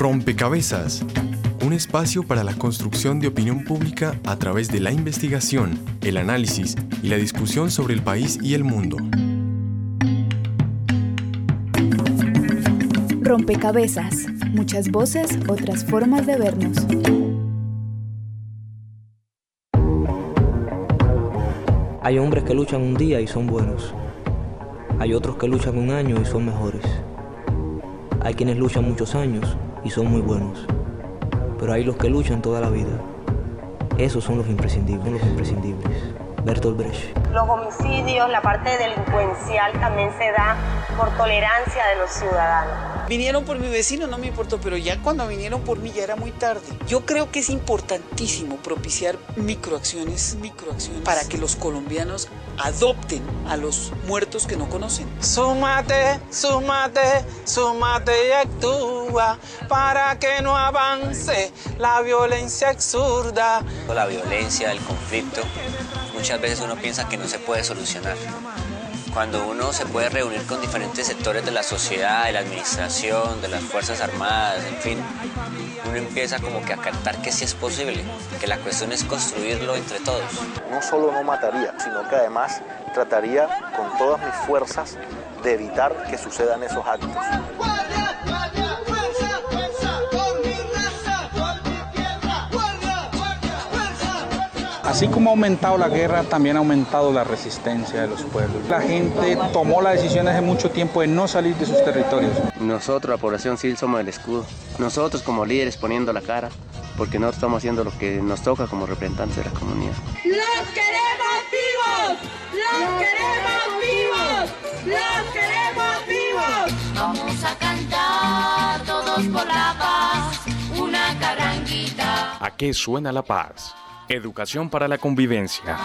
Rompecabezas, un espacio para la construcción de opinión pública a través de la investigación, el análisis y la discusión sobre el país y el mundo. Rompecabezas, muchas voces, otras formas de vernos. Hay hombres que luchan un día y son buenos. Hay otros que luchan un año y son mejores. Hay quienes luchan muchos años y son muy buenos. Pero hay los que luchan toda la vida. Esos son los imprescindibles, los imprescindibles. Bertolt Brecht. Los homicidios, la parte delincuencial también se da por tolerancia de los ciudadanos. Vinieron por mi vecino, no me importó, pero ya cuando vinieron por mí ya era muy tarde. Yo creo que es importantísimo propiciar microacciones, microacciones, para que los colombianos adopten a los muertos que no conocen. Súmate, súmate, súmate y actúa para que no avance la violencia absurda. La violencia, el conflicto, muchas veces uno piensa que no se puede solucionar cuando uno se puede reunir con diferentes sectores de la sociedad, de la administración, de las Fuerzas Armadas, en fin, uno empieza como que a cantar que sí es posible, que la cuestión es construirlo entre todos. No solo no mataría, sino que además trataría con todas mis fuerzas de evitar que sucedan esos actos. Así como ha aumentado la guerra, también ha aumentado la resistencia de los pueblos. La gente tomó la decisión hace mucho tiempo de no salir de sus territorios. Nosotros, la población civil, somos el escudo. Nosotros como líderes poniendo la cara, porque nosotros estamos haciendo lo que nos toca como representantes de la comunidad. ¡Los queremos vivos! ¡Los queremos vivos! ¡Los queremos vivos! Vamos a cantar todos por la paz, una caranguita. ¿A qué suena la paz? Educación para la convivencia.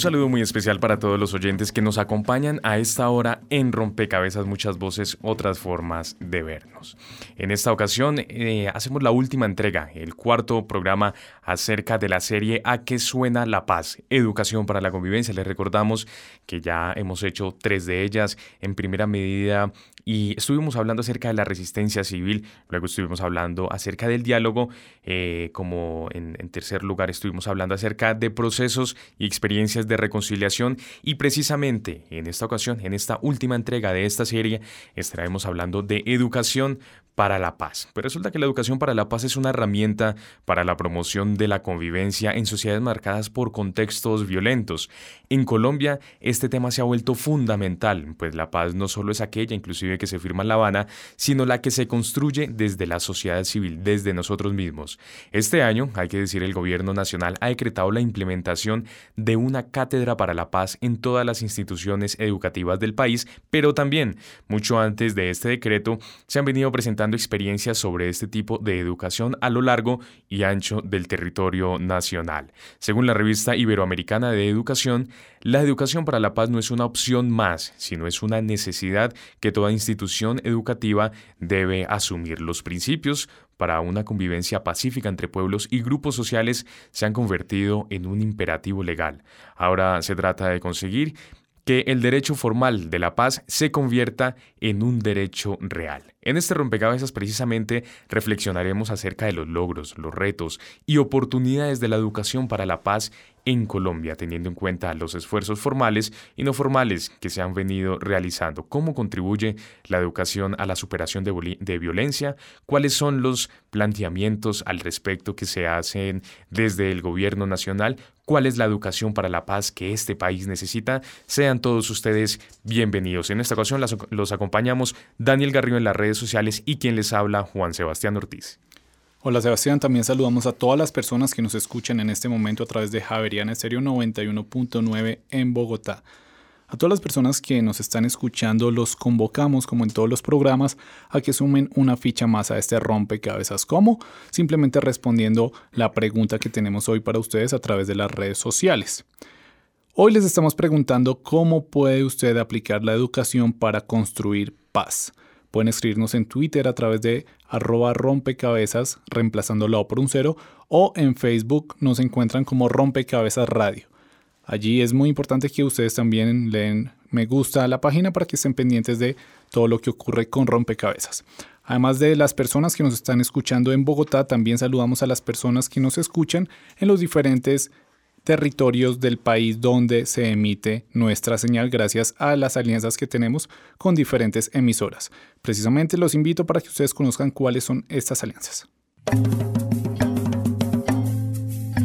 Un saludo muy especial para todos los oyentes que nos acompañan a esta hora en Rompecabezas, muchas voces, otras formas de vernos. En esta ocasión eh, hacemos la última entrega, el cuarto programa acerca de la serie A qué suena la paz, educación para la convivencia. Les recordamos que ya hemos hecho tres de ellas. En primera medida y estuvimos hablando acerca de la resistencia civil, luego estuvimos hablando acerca del diálogo, eh, como en, tercer lugar estuvimos hablando acerca de procesos y experiencias de reconciliación y precisamente en esta ocasión, en esta última entrega de esta serie, estaremos hablando de educación para la paz. Pero resulta que la educación para la paz es una herramienta para la promoción de la convivencia en sociedades marcadas por contextos violentos. En Colombia este tema se ha vuelto fundamental, pues la paz no solo es aquella inclusive que se firma en La Habana, sino la que se construye desde la sociedad civil, desde nosotros mismos. Este año, hay que decir, el gobierno nacional ha decretado la implementación de una cátedra para la paz en todas las instituciones educativas del país, pero también, mucho antes de este decreto, se han venido presentando experiencias sobre este tipo de educación a lo largo y ancho del territorio nacional. Según la revista Iberoamericana de Educación, la educación para la paz no es una opción más, sino es una necesidad que toda institución educativa debe asumir. Los principios para una convivencia pacífica entre pueblos y grupos sociales se han convertido en un imperativo legal. Ahora se trata de conseguir que el derecho formal de la paz se convierta en un derecho real. En este rompecabezas precisamente reflexionaremos acerca de los logros, los retos y oportunidades de la educación para la paz en Colombia, teniendo en cuenta los esfuerzos formales y no formales que se han venido realizando. ¿Cómo contribuye la educación a la superación de, violencia? ¿Cuáles son los planteamientos al respecto que se hacen desde el gobierno nacional? ¿Cuál es la educación para la paz que este país necesita? Sean todos ustedes bienvenidos. En esta ocasión los acompañamos Daniel Garrido en la red sociales y quien les habla, Juan Sebastián Ortiz. Hola Sebastián, también saludamos a todas las personas que nos escuchan en este momento a través de Javeriana Estéreo 91.9 en Bogotá. A todas las personas que nos están escuchando los convocamos, como en todos los programas, a que sumen una ficha más a este rompecabezas. ¿Cómo? Simplemente respondiendo la pregunta que tenemos hoy para ustedes a través de las redes sociales. Hoy les estamos preguntando cómo puede usted aplicar la educación para construir paz. Pueden escribirnos en Twitter a través de arroba rompecabezas, reemplazando la O por un cero, o en Facebook nos encuentran como rompecabezas radio. Allí es muy importante que ustedes también leen me gusta a la página para que estén pendientes de todo lo que ocurre con rompecabezas. Además de las personas que nos están escuchando en Bogotá, también saludamos a las personas que nos escuchan en los diferentes territorios del país donde se emite nuestra señal gracias a las alianzas que tenemos con diferentes emisoras. Precisamente los invito para que ustedes conozcan cuáles son estas alianzas.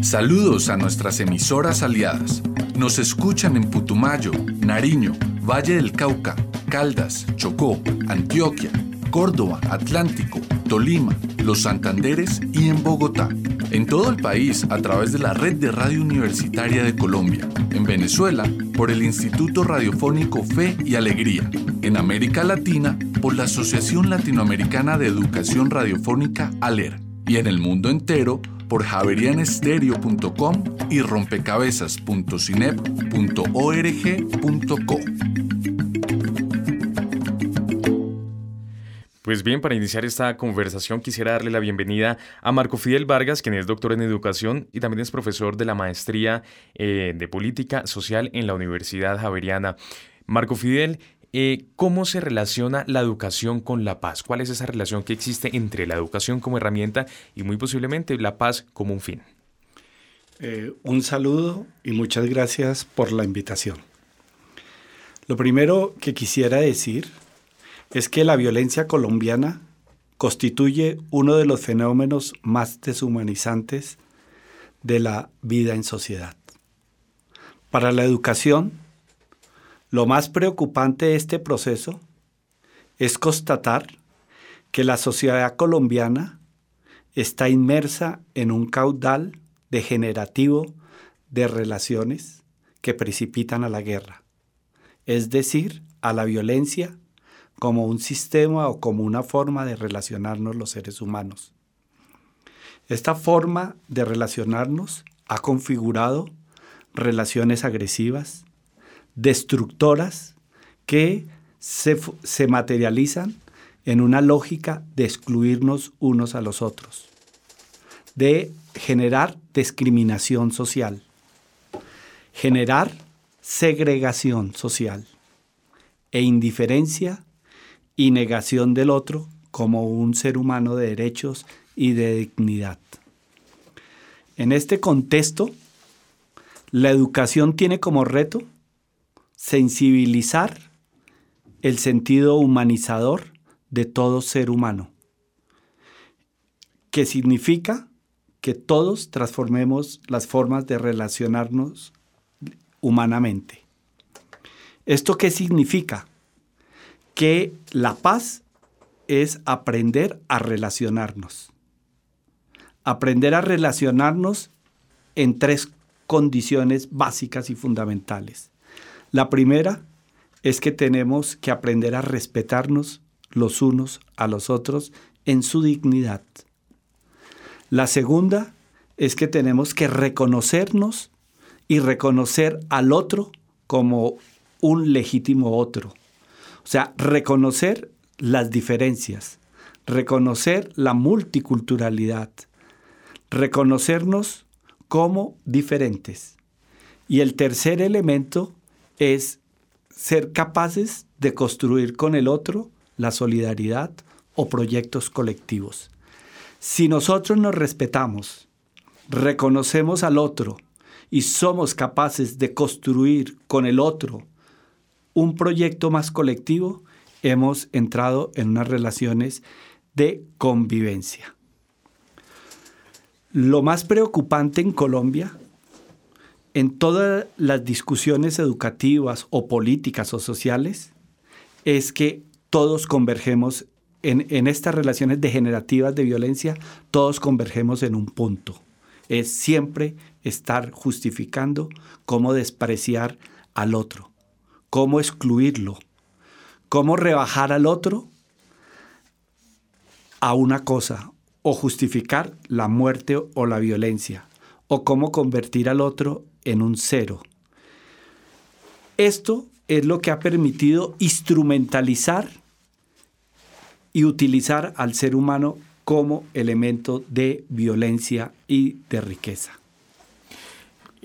Saludos a nuestras emisoras aliadas. Nos escuchan en Putumayo, Nariño, Valle del Cauca, Caldas, Chocó, Antioquia, Córdoba, Atlántico, Tolima, Los Santanderes y en Bogotá. En todo el país a través de la Red de Radio Universitaria de Colombia. En Venezuela por el Instituto Radiofónico Fe y Alegría. En América Latina por la Asociación Latinoamericana de Educación Radiofónica ALER. Y en el mundo entero por javerianestereo.com y rompecabezas.cinep.org.co. Pues bien, para iniciar esta conversación quisiera darle la bienvenida a Marco Fidel Vargas, quien es doctor en educación y también es profesor de la maestría eh, de política social en la Universidad Javeriana. Marco Fidel, eh, ¿cómo se relaciona la educación con la paz? ¿Cuál es esa relación que existe entre la educación como herramienta y muy posiblemente la paz como un fin? Eh, un saludo y muchas gracias por la invitación. Lo primero que quisiera decir es que la violencia colombiana constituye uno de los fenómenos más deshumanizantes de la vida en sociedad. Para la educación, lo más preocupante de este proceso es constatar que la sociedad colombiana está inmersa en un caudal degenerativo de relaciones que precipitan a la guerra, es decir, a la violencia como un sistema o como una forma de relacionarnos los seres humanos. Esta forma de relacionarnos ha configurado relaciones agresivas, destructoras, que se, materializan en una lógica de excluirnos unos a los otros, de generar discriminación social, generar segregación social e indiferencia y negación del otro como un ser humano de derechos y de dignidad. En este contexto, la educación tiene como reto sensibilizar el sentido humanizador de todo ser humano, que significa que todos transformemos las formas de relacionarnos humanamente. ¿Esto qué significa? Que la paz es aprender a relacionarnos. Aprender a relacionarnos en tres condiciones básicas y fundamentales. La primera es que tenemos que aprender a respetarnos los unos a los otros en su dignidad. La segunda es que tenemos que reconocernos y reconocer al otro como un legítimo otro o sea, reconocer las diferencias, reconocer la multiculturalidad, reconocernos como diferentes. Y el tercer elemento es ser capaces de construir con el otro la solidaridad o proyectos colectivos. Si nosotros nos respetamos, reconocemos al otro y somos capaces de construir con el otro un proyecto más colectivo, hemos entrado en unas relaciones de convivencia. Lo más preocupante en Colombia, en todas las discusiones educativas o políticas o sociales, es que todos convergemos en, estas relaciones degenerativas de violencia, todos convergemos en un punto. Es siempre estar justificando cómo despreciar al otro cómo excluirlo, cómo rebajar al otro a una cosa o justificar la muerte o la violencia o cómo convertir al otro en un cero. Esto es lo que ha permitido instrumentalizar y utilizar al ser humano como elemento de violencia y de riqueza.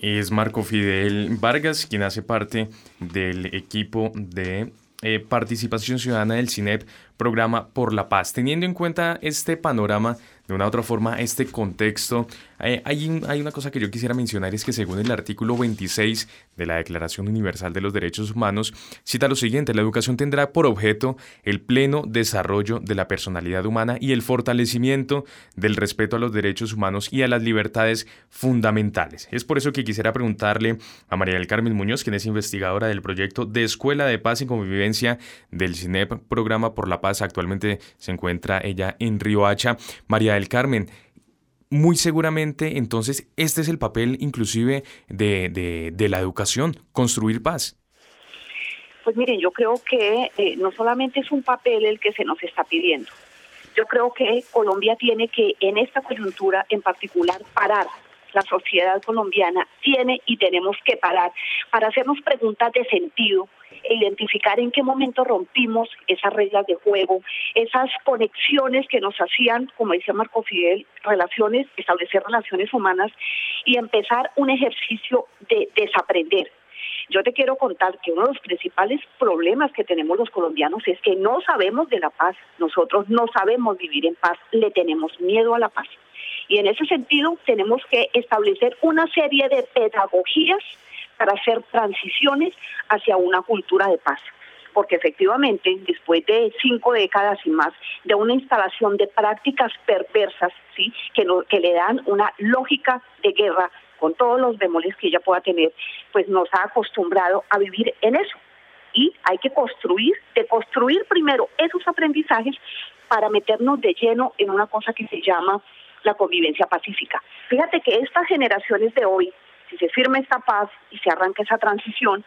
Es Marco Fidel Vargas quien hace parte del equipo de eh, participación ciudadana del CINEP, programa por la paz. Teniendo en cuenta este panorama, de una u otra forma, este contexto, eh, hay, una cosa que yo quisiera mencionar, es que según el artículo 26 de la Declaración Universal de los Derechos Humanos, cita lo siguiente, la educación tendrá por objeto el pleno desarrollo de la personalidad humana y el fortalecimiento del respeto a los derechos humanos y a las libertades fundamentales. Es por eso que quisiera preguntarle a María del Carmen Muñoz, quien es investigadora del proyecto de Escuela de Paz y Convivencia del CINEP, Programa por la Paz. Actualmente se encuentra ella en Riohacha. María del Carmen, muy seguramente entonces este es el papel inclusive de, la educación, construir paz. Pues miren, yo creo que eh, no solamente es un papel el que se nos está pidiendo, yo creo que Colombia tiene que en esta coyuntura en particular parar. La sociedad colombiana tiene y tenemos que parar para hacernos preguntas de sentido, e identificar en qué momento rompimos esas reglas de juego, esas conexiones que nos hacían, como decía Marco Fidel, relaciones, establecer relaciones humanas y empezar un ejercicio de desaprender. Yo te quiero contar que uno de los principales problemas que tenemos los colombianos es que no sabemos de la paz, nosotros no sabemos vivir en paz, le tenemos miedo a la paz. Y en ese sentido tenemos que establecer una serie de pedagogías para hacer transiciones hacia una cultura de paz. Porque efectivamente, después de cinco décadas y más de una instalación de prácticas perversas, ¿sí? que, le dan una lógica de guerra con todos los bemoles que ella pueda tener, pues nos ha acostumbrado a vivir en eso. Y hay que construir, de construir primero esos aprendizajes para meternos de lleno en una cosa que se llama la convivencia pacífica. Fíjate que estas generaciones de hoy si se firma esta paz y se arranca esa transición,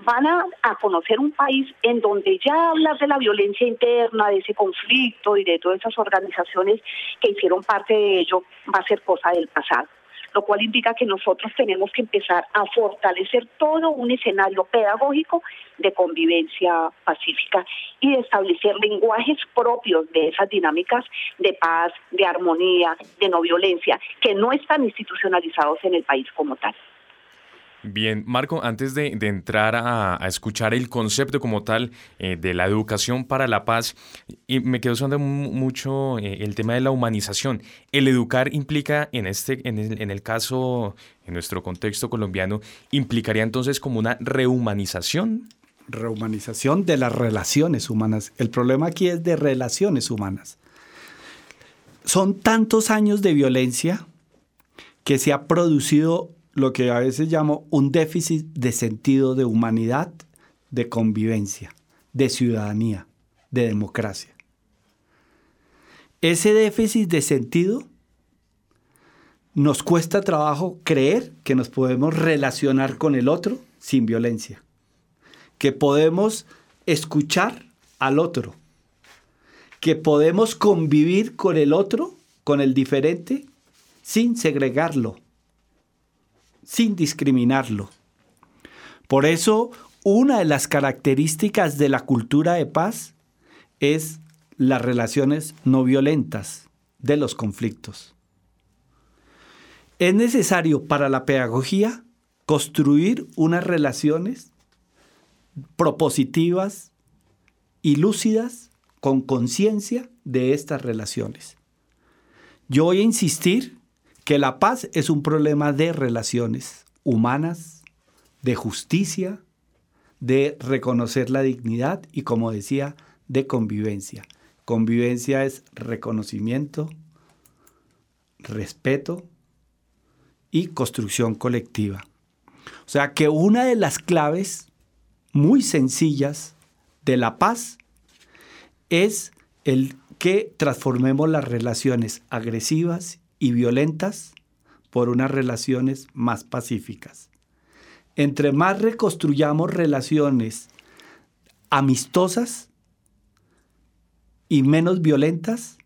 van a, conocer un país en donde ya hablar de la violencia interna, de ese conflicto y de todas esas organizaciones que hicieron parte de ello va a ser cosa del pasado lo cual indica que nosotros tenemos que empezar a fortalecer todo un escenario pedagógico de convivencia pacífica y de establecer lenguajes propios de esas dinámicas de paz, de armonía, de no violencia, que no están institucionalizados en el país como tal. Bien, Marco, antes de, entrar a, escuchar el concepto como tal eh, de la educación para la paz, y me quedó sonando mucho eh, el tema de la humanización. El educar implica, en, este, en el, en el caso, en nuestro contexto colombiano, implicaría entonces como una rehumanización. Rehumanización de las relaciones humanas. El problema aquí es de relaciones humanas. Son tantos años de violencia que se ha producido lo que a veces llamo un déficit de sentido de humanidad, de convivencia, de ciudadanía, de democracia. Ese déficit de sentido nos cuesta trabajo creer que nos podemos relacionar con el otro sin violencia, que podemos escuchar al otro, que podemos convivir con el otro, con el diferente, sin segregarlo, sin discriminarlo. Por eso, una de las características de la cultura de paz es las relaciones no violentas de los conflictos. Es necesario para la pedagogía construir unas relaciones propositivas y lúcidas con conciencia de estas relaciones. Yo voy a insistir que la paz es un problema de relaciones humanas, de justicia, de reconocer la dignidad y, como decía, de convivencia. Convivencia es reconocimiento, respeto y construcción colectiva. O sea que una de las claves muy sencillas de la paz es el que transformemos las relaciones agresivas y violentas por unas relaciones más pacíficas. Entre más reconstruyamos relaciones amistosas y menos violentas,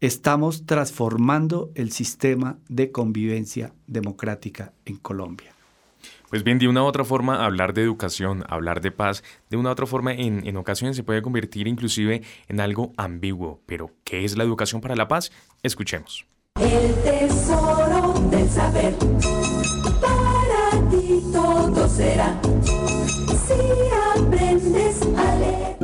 estamos transformando el sistema de convivencia democrática en Colombia. Pues bien, de una u otra forma, hablar de educación, hablar de paz, de una u otra forma en, en ocasiones se puede convertir inclusive en algo ambiguo. Pero, ¿qué es la educación para la paz? Escuchemos. El tesoro del saber, para ti todo será, si aprendes a leer.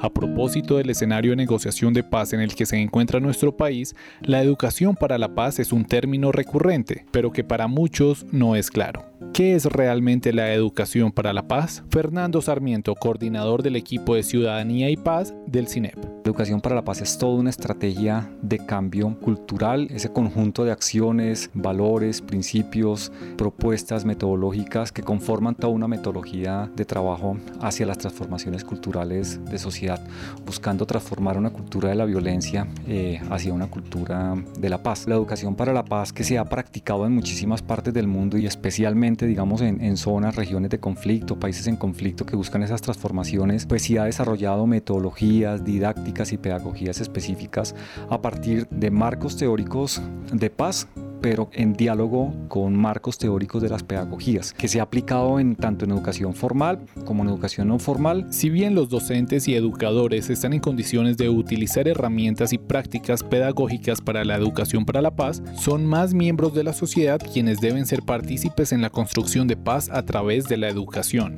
A propósito del escenario de negociación de paz en el que se encuentra nuestro país, la educación para la paz es un término recurrente, pero que para muchos no es claro. ¿Qué es realmente la educación para la paz? Fernando Sarmiento, coordinador del equipo de Ciudadanía y Paz del CINEP. Educación para la paz es toda una estrategia de cambio cultural, ese conjunto de acciones, valores, principios, propuestas metodológicas que conforman toda una metodología de trabajo hacia las transformaciones culturales de sociedad, buscando transformar una cultura de la violencia eh, hacia una cultura de la paz. La educación para la paz que se ha practicado en muchísimas partes del mundo y especialmente, digamos, en, en zonas, regiones de conflicto, países en conflicto que buscan esas transformaciones, pues sí ha desarrollado metodologías didácticas y pedagogías específicas a partir de marcos teóricos de paz pero en diálogo con marcos teóricos de las pedagogías, que se ha aplicado en tanto en educación formal como en educación no formal. Si bien los docentes y educadores están en condiciones de utilizar herramientas y prácticas pedagógicas para la educación para la paz, son más miembros de la sociedad quienes deben ser partícipes en la construcción de paz a través de la educación.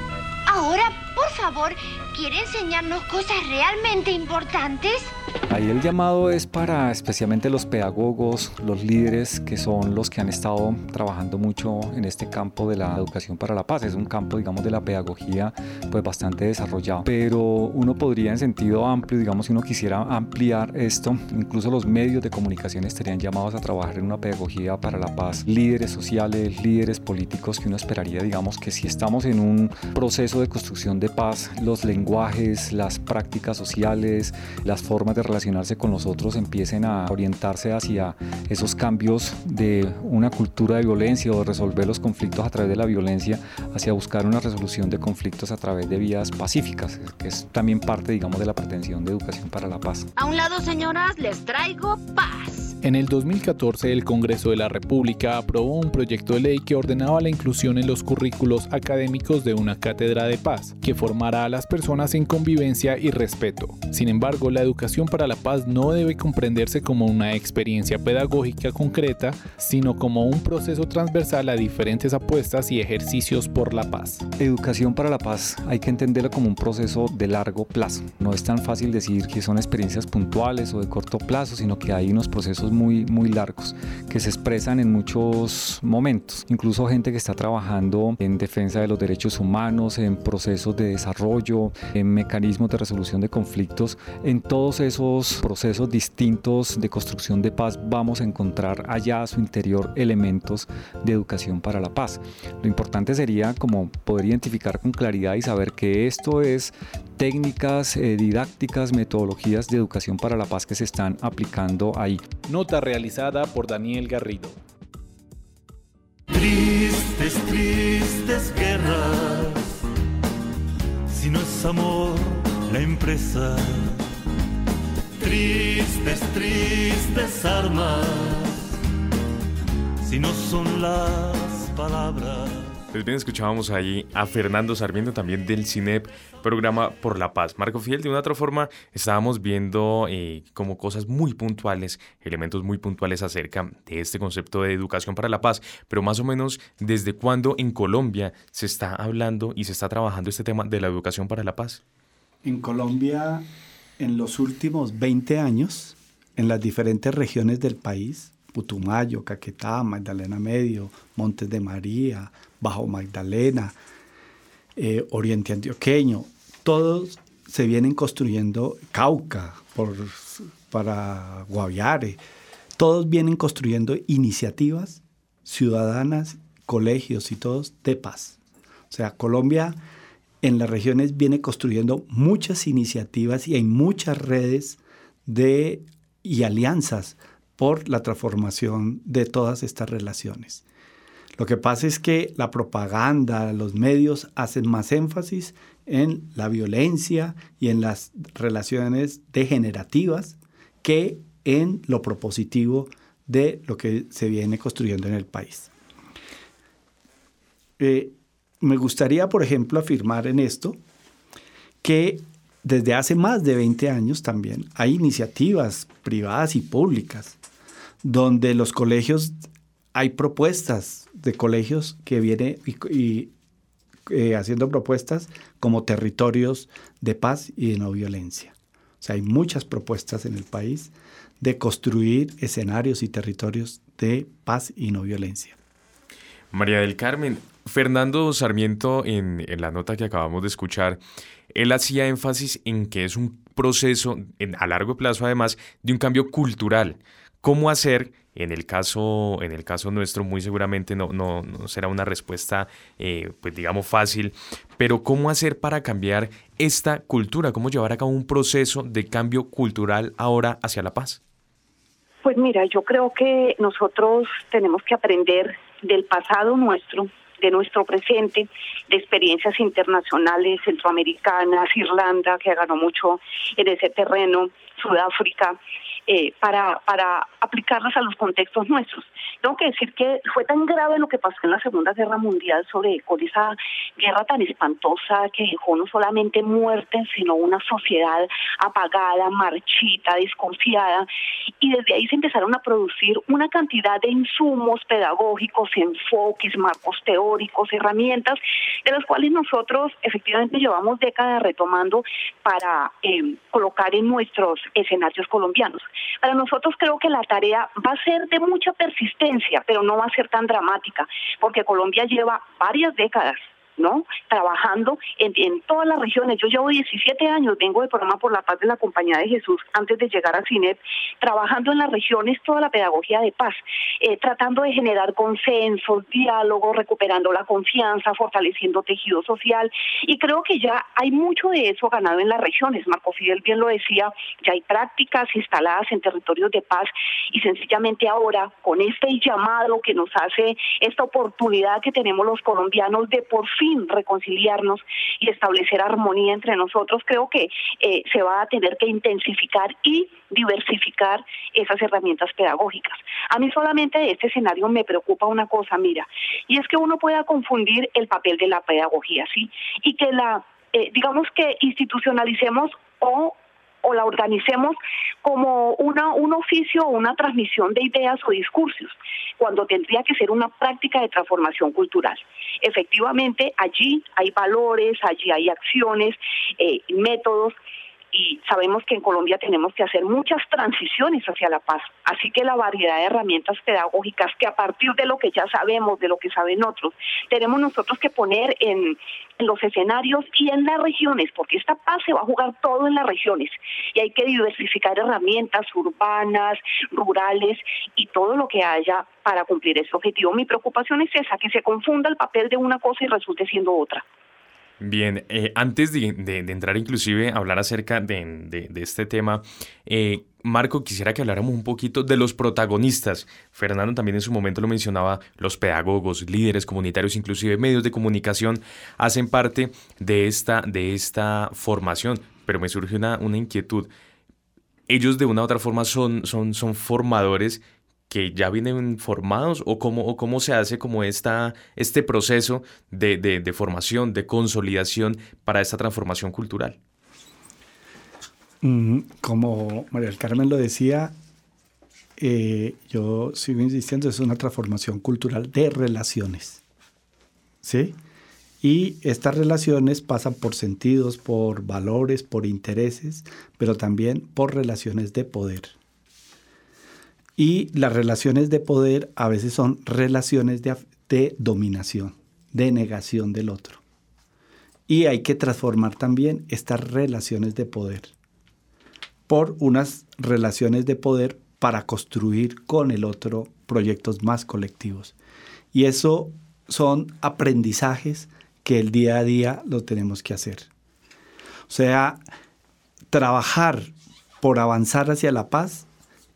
Favor, ¿quiere enseñarnos cosas realmente importantes? Ahí el llamado es para especialmente los pedagogos, los líderes que son los que han estado trabajando mucho en este campo de la educación para la paz. Es un campo, digamos, de la pedagogía pues bastante desarrollado. Pero uno podría en sentido amplio, digamos, si uno quisiera ampliar esto, incluso los medios de comunicación estarían llamados a trabajar en una pedagogía para la paz. Líderes sociales, líderes políticos que uno esperaría, digamos, que si estamos en un proceso de construcción de paz, los lenguajes, las prácticas sociales, las formas de relacionarse con los otros empiecen a orientarse hacia esos cambios de una cultura de violencia o de resolver los conflictos a través de la violencia hacia buscar una resolución de conflictos a través de vías pacíficas, que es también parte, digamos, de la pretensión de educación para la paz. A un lado, señoras, les traigo paz. En el 2014, el Congreso de la República aprobó un proyecto de ley que ordenaba la inclusión en los currículos académicos de una cátedra de paz, que formará a las personas en convivencia y respeto. Sin embargo, la educación para la paz no debe comprenderse como una experiencia pedagógica concreta, sino como un proceso transversal a diferentes apuestas y ejercicios por la paz. Educación para la paz hay que entenderlo como un proceso de largo plazo. No es tan fácil decir que son experiencias puntuales o de corto plazo, sino que hay unos procesos muy, muy largos que se expresan en muchos momentos. Incluso gente que está trabajando en defensa de los derechos humanos, en procesos de desarrollo, en mecanismos de resolución de conflictos, en todos esos procesos distintos de construcción de paz vamos a encontrar allá a su interior elementos de educación para la paz. Lo importante sería como poder identificar con claridad y saber que esto es técnicas eh, didácticas, metodologías de educación para la paz que se están aplicando ahí. Nota realizada por Daniel Garrido. Tristes, tristes guerras, si no es amor la empresa. Tristes, tristes armas, si no son las palabras. Pues bien, escuchábamos ahí a Fernando Sarmiento también del CINEP, programa por la paz. Marco Fiel, de una otra forma, estábamos viendo eh, como cosas muy puntuales, elementos muy puntuales acerca de este concepto de educación para la paz, pero más o menos desde cuándo en Colombia se está hablando y se está trabajando este tema de la educación para la paz. En Colombia, en los últimos 20 años, en las diferentes regiones del país, Putumayo, Caquetá, Magdalena Medio, Montes de María, Bajo Magdalena, eh, Oriente Antioqueño, todos se vienen construyendo, Cauca, por, para Guaviare, todos vienen construyendo iniciativas ciudadanas, colegios y todos de paz. O sea, Colombia en las regiones viene construyendo muchas iniciativas y hay muchas redes de, y alianzas por la transformación de todas estas relaciones. Lo que pasa es que la propaganda, los medios hacen más énfasis en la violencia y en las relaciones degenerativas que en lo propositivo de lo que se viene construyendo en el país. eh, me gustaría, por ejemplo, afirmar en esto que desde hace más de 20 años también hay iniciativas privadas y públicas donde los colegios, hay propuestas de colegios que vienen y, eh, haciendo propuestas como territorios de paz y de no violencia. O sea, hay muchas propuestas en el país de construir escenarios y territorios de paz y no violencia. María del Carmen, Fernando Sarmiento, en, la nota que acabamos de escuchar, él hacía énfasis en que es un proceso a largo plazo, además, de un cambio cultural. ¿Cómo hacer? En el caso, en el caso nuestro, muy seguramente no, no, será una respuesta, eh, pues digamos, fácil, pero ¿cómo hacer para cambiar esta cultura? ¿Cómo llevar a cabo un proceso de cambio cultural ahora hacia la paz? Pues mira, yo creo que nosotros tenemos que aprender del pasado nuestro, de nuestro presente, de experiencias internacionales, centroamericanas, Irlanda, que ganó mucho en ese terreno, Sudáfrica, eh, para, aplicarlas a los contextos nuestros. Tengo que decir que fue tan grave lo que pasó en la Segunda Guerra Mundial sobre con esa guerra tan espantosa que dejó no solamente muerte, sino una sociedad apagada, marchita, desconfiada, y desde ahí se empezaron a producir una cantidad de insumos pedagógicos, enfoques, marcos teóricos, herramientas, de las cuales nosotros efectivamente llevamos décadas retomando para eh, colocar en nuestros escenarios colombianos. Para nosotros creo que la tarea va a ser de mucha persistencia, pero no va a ser tan dramática, porque Colombia lleva varias décadas ¿no? Trabajando en, todas las regiones. Yo llevo 17 años, vengo de programa por la paz de la Compañía de Jesús antes de llegar a CINEP, trabajando en las regiones toda la pedagogía de paz, eh, tratando de generar consensos, diálogos, recuperando la confianza, fortaleciendo tejido social. Y creo que ya hay mucho de eso ganado en las regiones. Marco Fidel bien lo decía, ya hay prácticas instaladas en territorios de paz y sencillamente ahora, con este llamado que nos hace esta oportunidad que tenemos los colombianos de por fin reconciliarnos y establecer armonía entre nosotros, creo que eh, se va a tener que intensificar y diversificar esas herramientas pedagógicas. A mí solamente de este escenario me preocupa una cosa, mira, y es que uno pueda confundir el papel de la pedagogía, ¿sí? Y que la, eh, digamos que institucionalicemos o o la organicemos como una, un oficio o una transmisión de ideas o discursos, cuando tendría que ser una práctica de transformación cultural. Efectivamente, allí hay valores, allí hay acciones, eh, métodos y sabemos que en Colombia tenemos que hacer muchas transiciones hacia la paz. Así que la variedad de herramientas pedagógicas que a partir de lo que ya sabemos, de lo que saben otros, tenemos nosotros que poner en, los escenarios y en las regiones, porque esta paz se va a jugar todo en las regiones y hay que diversificar herramientas urbanas, rurales y todo lo que haya para cumplir ese objetivo. Mi preocupación es esa, que se confunda el papel de una cosa y resulte siendo otra. Bien, eh, antes de, entrar inclusive a hablar acerca de, este tema, eh, Marco, quisiera que habláramos un poquito de los protagonistas. Fernando también en su momento lo mencionaba, los pedagogos, líderes comunitarios, inclusive medios de comunicación, hacen parte de esta, de esta formación. Pero me surge una, una inquietud. Ellos de una u otra forma son, son, son formadores que ya vienen formados o cómo, cómo se hace como este proceso de, de, formación, de consolidación para esta transformación cultural? Mm, como María del Carmen lo decía, eh, yo sigo insistiendo, es una transformación cultural de relaciones. ¿Sí? Y estas relaciones pasan por sentidos, por valores, por intereses, pero también por relaciones de poder. Y las relaciones de poder a veces son relaciones de, dominación, de negación del otro. Y hay que transformar también estas relaciones de poder por unas relaciones de poder para construir con el otro proyectos más colectivos. Y eso son aprendizajes que el día a día lo tenemos que hacer. O sea, trabajar por avanzar hacia la paz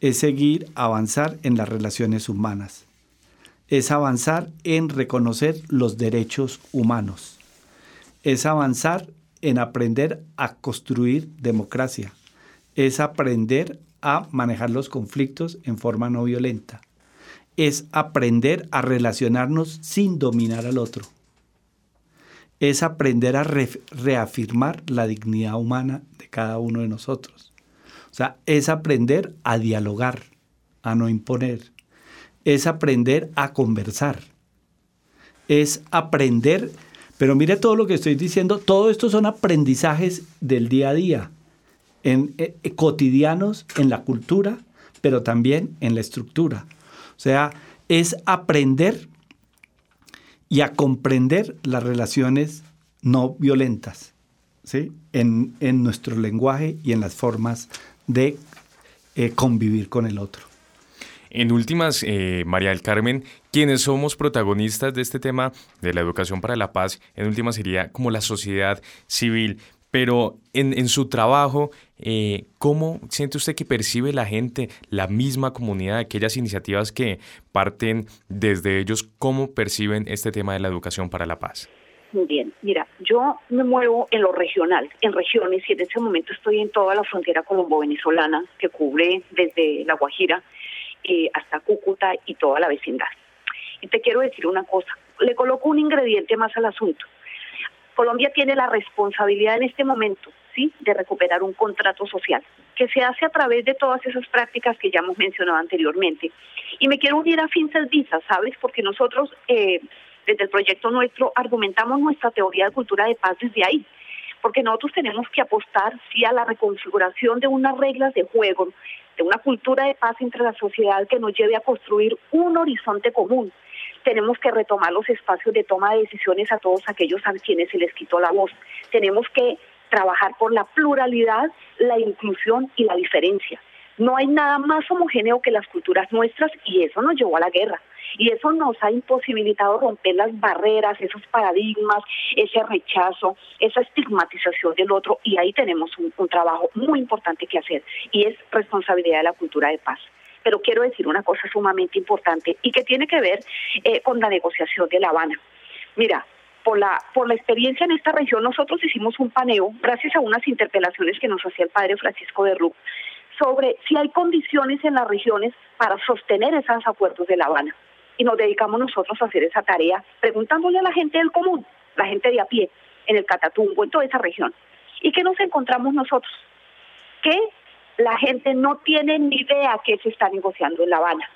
es seguir, avanzar en las relaciones humanas. Es avanzar en reconocer los derechos humanos. Es avanzar en aprender a construir democracia. Es aprender a manejar los conflictos en forma no violenta. Es aprender a relacionarnos sin dominar al otro. es aprender a reafirmar la dignidad humana de cada uno de nosotros. O sea, es aprender a dialogar, a no imponer. Es aprender a conversar. Es aprender, pero mire todo lo que estoy diciendo, todo esto son aprendizajes del día a día, en, eh, cotidianos en la cultura, pero también en la estructura. O sea, es aprender y a comprender las relaciones no violentas ¿sí? en, nuestro lenguaje y en las formas de eh, convivir con el otro. En últimas, eh, María del Carmen, quienes somos protagonistas de este tema de la educación para la paz, en últimas sería como la sociedad civil. Pero en, su trabajo, eh, ¿cómo siente usted que percibe la gente, la misma comunidad, aquellas iniciativas que parten desde ellos, cómo perciben este tema de la educación para la paz? Muy bien, mira, yo me muevo en lo regional, en regiones, y en este momento estoy en toda la frontera colombo-venezolana que cubre desde La Guajira eh, hasta Cúcuta y toda la vecindad. Y te quiero decir una cosa, le coloco un ingrediente más al asunto. Colombia tiene la responsabilidad en este momento, ¿sí?, de recuperar un contrato social que se hace a través de todas esas prácticas que ya hemos mencionado anteriormente. Y me quiero unir a Fincel Visa, ¿sabes? Porque nosotros, eh, desde el proyecto nuestro, argumentamos nuestra teoría de cultura de paz desde ahí. Porque nosotros tenemos que apostar, sí, a la reconfiguración de unas reglas de juego, de una cultura de paz entre la sociedad que nos lleve a construir un horizonte común tenemos que retomar los espacios de toma de decisiones a todos aquellos a quienes se les quitó la voz. Tenemos que trabajar por la pluralidad, la inclusión y la diferencia. No hay nada más homogéneo que las culturas nuestras y eso nos llevó a la guerra. Y eso nos ha imposibilitado romper las barreras, esos paradigmas, ese rechazo, esa estigmatización del otro. Y ahí tenemos un, un trabajo muy importante que hacer y es responsabilidad de la cultura de paz pero quiero decir una cosa sumamente importante y que tiene que ver eh, con la negociación de La Habana. Mira, por la, por la experiencia en esta región, nosotros hicimos un paneo, gracias a unas interpelaciones que nos hacía el padre Francisco de Rú, sobre si hay condiciones en las regiones para sostener esos acuerdos de La Habana. Y nos dedicamos nosotros a hacer esa tarea, preguntándole a la gente del común, la gente de a pie, en el Catatumbo, en toda esa región. ¿Y qué nos encontramos nosotros? Que la gente no tiene ni idea qué se está negociando en La Habana.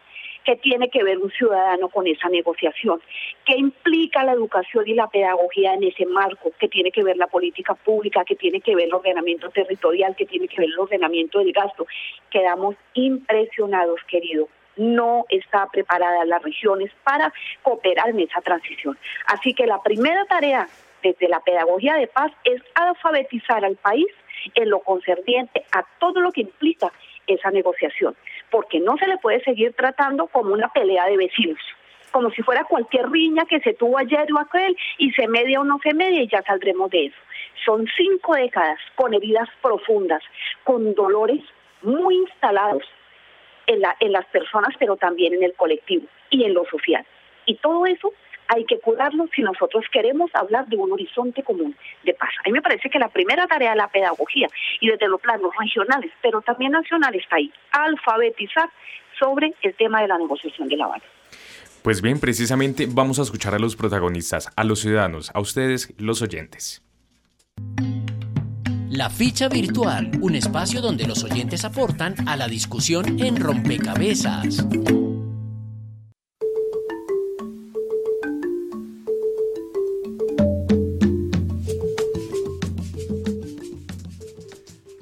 ¿Qué tiene que ver un ciudadano con esa negociación? ¿Qué implica la educación y la pedagogía en ese marco? ¿Qué tiene que ver la política pública? ¿Qué tiene que ver el ordenamiento territorial? ¿Qué tiene que ver el ordenamiento del gasto? Quedamos impresionados, querido no está preparada las regiones para cooperar en esa transición. Así que la primera tarea desde la pedagogía de paz es alfabetizar al país en lo concerniente a todo lo que implica esa negociación, porque no se le puede seguir tratando como una pelea de vecinos como si fuera cualquier riña que se tuvo ayer o aquel y se media o no se media y ya saldremos de eso. Son cinco décadas con heridas profundas, con dolores muy instalados en, la, en las personas, pero también en el colectivo y en lo social. Y todo eso hay que curarlo si nosotros queremos hablar de un horizonte común de paz. A mí me parece que la primera tarea de la pedagogía y desde los planos regionales, pero también nacionales, está ahí, alfabetizar sobre el tema de la negociación de la base. Pues bien, precisamente vamos a escuchar a los protagonistas, a los ciudadanos, a ustedes, los oyentes. La ficha virtual, un espacio donde los oyentes aportan a la discusión en rompecabezas.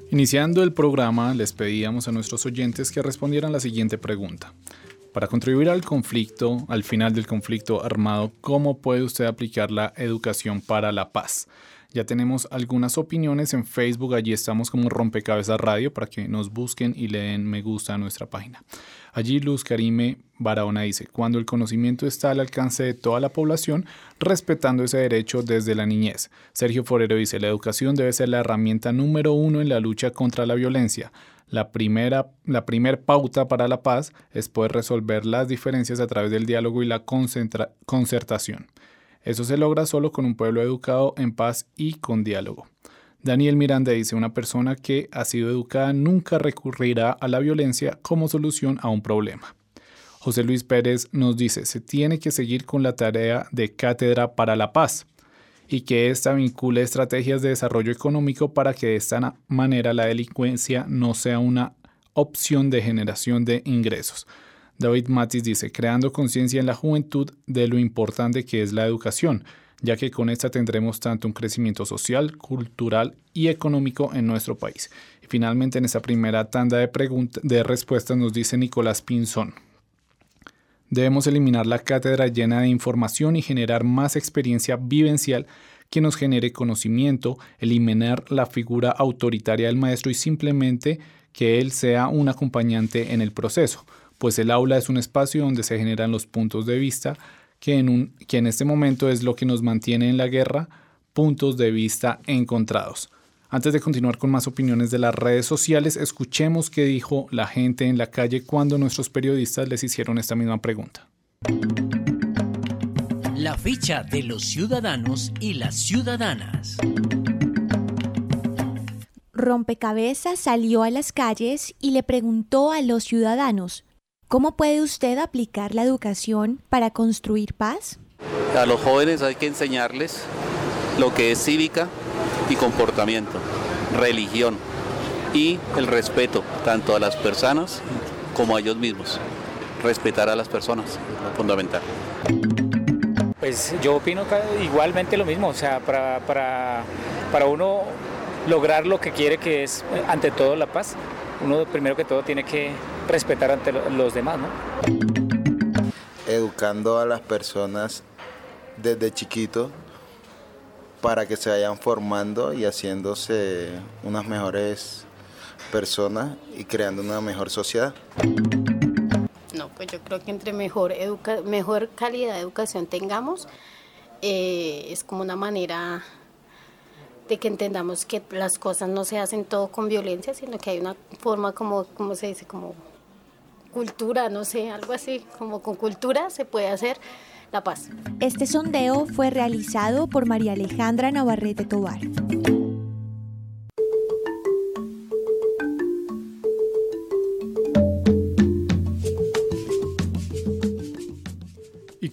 Iniciando el programa, les pedíamos a nuestros oyentes que respondieran la siguiente pregunta. Para contribuir al conflicto, al final del conflicto armado, ¿cómo puede usted aplicar la educación para la paz? Ya tenemos algunas opiniones en Facebook, allí estamos como Rompecabezas Radio para que nos busquen y le den me gusta a nuestra página. Allí Luz Karime Barahona dice, cuando el conocimiento está al alcance de toda la población, respetando ese derecho desde la niñez. Sergio Forero dice, la educación debe ser la herramienta número uno en la lucha contra la violencia. La primera, la pauta para la paz es poder resolver las diferencias a través del diálogo y la concertación. Eso se logra solo con un pueblo educado en paz y con diálogo. Daniel Miranda dice, una persona que ha sido educada nunca recurrirá a la violencia como solución a un problema. José Luis Pérez nos dice, se tiene que seguir con la tarea de cátedra para la paz. y que ésta vincule estrategias de desarrollo económico para que de esta manera la delincuencia no sea una opción de generación de ingresos. David Matis dice, creando conciencia en la juventud de lo importante que es la educación, ya que con esta tendremos tanto un crecimiento social, cultural y económico en nuestro país. Y finalmente en esta primera tanda de, de respuestas nos dice Nicolás Pinzón. Debemos eliminar la cátedra llena de información y generar más experiencia vivencial que nos genere conocimiento, eliminar la figura autoritaria del maestro y simplemente que él sea un acompañante en el proceso pues el aula es un espacio donde se generan los puntos de vista, que en, un, que en este momento es lo que nos mantiene en la guerra, puntos de vista encontrados. Antes de continuar con más opiniones de las redes sociales, escuchemos qué dijo la gente en la calle cuando nuestros periodistas les hicieron esta misma pregunta. La ficha de los ciudadanos y las ciudadanas. Rompecabezas salió a las calles y le preguntó a los ciudadanos ¿Cómo puede usted aplicar la educación para construir paz? A los jóvenes hay que enseñarles lo que es cívica y comportamiento, religión y el respeto tanto a las personas como a ellos mismos. Respetar a las personas, lo fundamental. Pues yo opino igualmente lo mismo, o sea, para, para, para uno lograr lo que quiere que es ante todo la paz, uno primero que todo tiene que respetar ante los demás, ¿no? Educando a las personas desde chiquitos para que se vayan formando y haciéndose unas mejores personas y creando una mejor sociedad. No, pues yo creo que entre mejor, mejor calidad de educación tengamos, eh, es como una manera de que entendamos que las cosas no se hacen todo con violencia, sino que hay una forma como, como se dice, como cultura, no sé, algo así, como con cultura se puede hacer la paz. Este sondeo fue realizado por María Alejandra Navarrete Tobar.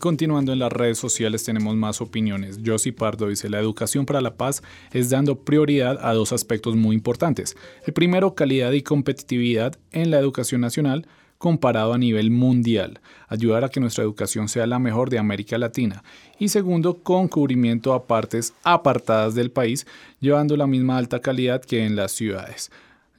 Continuando en las redes sociales tenemos más opiniones. Josie Pardo dice, la educación para la paz es dando prioridad a dos aspectos muy importantes. El primero, calidad y competitividad en la educación nacional comparado a nivel mundial, ayudar a que nuestra educación sea la mejor de América Latina y segundo, con cubrimiento a partes apartadas del país, llevando la misma alta calidad que en las ciudades.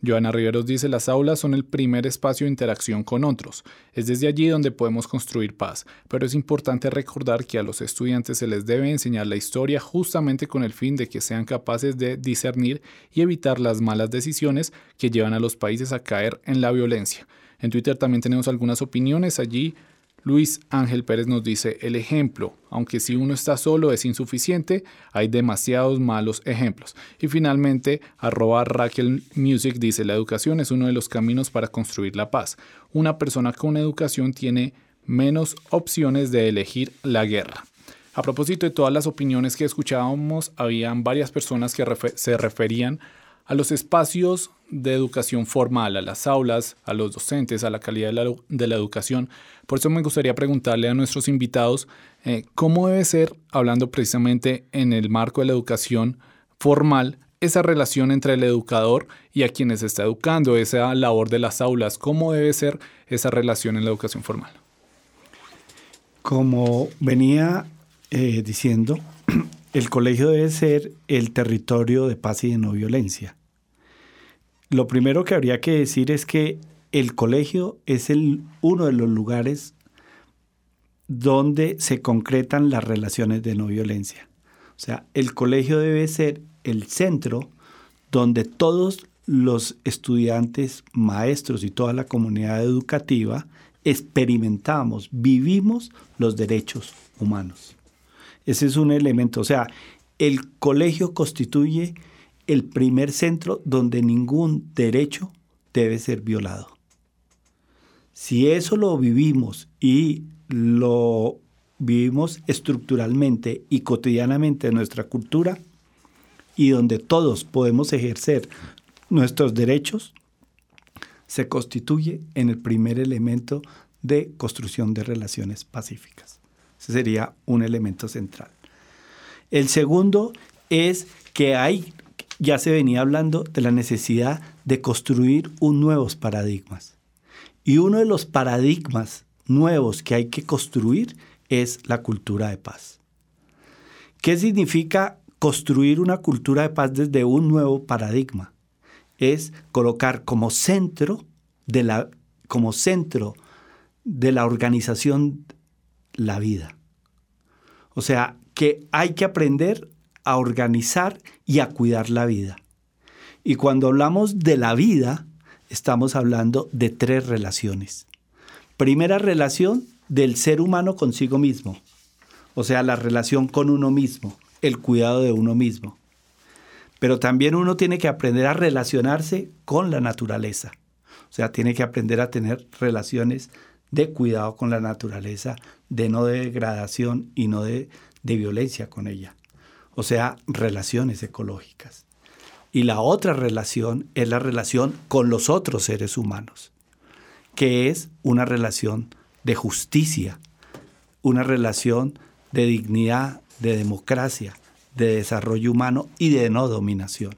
Joana Riveros dice, las aulas son el primer espacio de interacción con otros. Es desde allí donde podemos construir paz, pero es importante recordar que a los estudiantes se les debe enseñar la historia justamente con el fin de que sean capaces de discernir y evitar las malas decisiones que llevan a los países a caer en la violencia. En Twitter también tenemos algunas opiniones. Allí Luis Ángel Pérez nos dice, el ejemplo, aunque si uno está solo es insuficiente, hay demasiados malos ejemplos. Y finalmente, arroba Raquel Music dice, la educación es uno de los caminos para construir la paz. Una persona con educación tiene menos opciones de elegir la guerra. A propósito de todas las opiniones que escuchábamos, habían varias personas que se referían a los espacios de educación formal, a las aulas, a los docentes, a la calidad de la, educación. Por eso me gustaría preguntarle a nuestros invitados eh, cómo debe ser, hablando precisamente en el marco de la educación formal, esa relación entre el educador y a quienes está educando, esa labor de las aulas, cómo debe ser esa relación en la educación formal. Como venía eh, diciendo, el colegio debe ser el territorio de paz y de no violencia. Lo primero que habría que decir es que el colegio es el, uno de los lugares donde se concretan las relaciones de no violencia. O sea, el colegio debe ser el centro donde todos los estudiantes, maestros y toda la comunidad educativa experimentamos, vivimos los derechos humanos. Ese es un elemento. O sea, el colegio constituye el primer centro donde ningún derecho debe ser violado. Si eso lo vivimos y lo vivimos estructuralmente y cotidianamente en nuestra cultura y donde todos podemos ejercer nuestros derechos, se constituye en el primer elemento de construcción de relaciones pacíficas. Ese sería un elemento central. El segundo es que hay, ya se venía hablando de la necesidad de construir un nuevos paradigmas. Y uno de los paradigmas nuevos que hay que construir es la cultura de paz. ¿Qué significa construir una cultura de paz desde un nuevo paradigma? Es colocar como centro de la, como centro de la organización la vida. O sea, que hay que aprender a organizar y a cuidar la vida. Y cuando hablamos de la vida, estamos hablando de tres relaciones. Primera relación del ser humano consigo mismo, o sea, la relación con uno mismo, el cuidado de uno mismo. Pero también uno tiene que aprender a relacionarse con la naturaleza. O sea, tiene que aprender a tener relaciones de cuidado con la naturaleza, de no degradación y no de, de violencia con ella. O sea, relaciones ecológicas. Y la otra relación es la relación con los otros seres humanos, que es una relación de justicia, una relación de dignidad, de democracia, de desarrollo humano y de no dominación.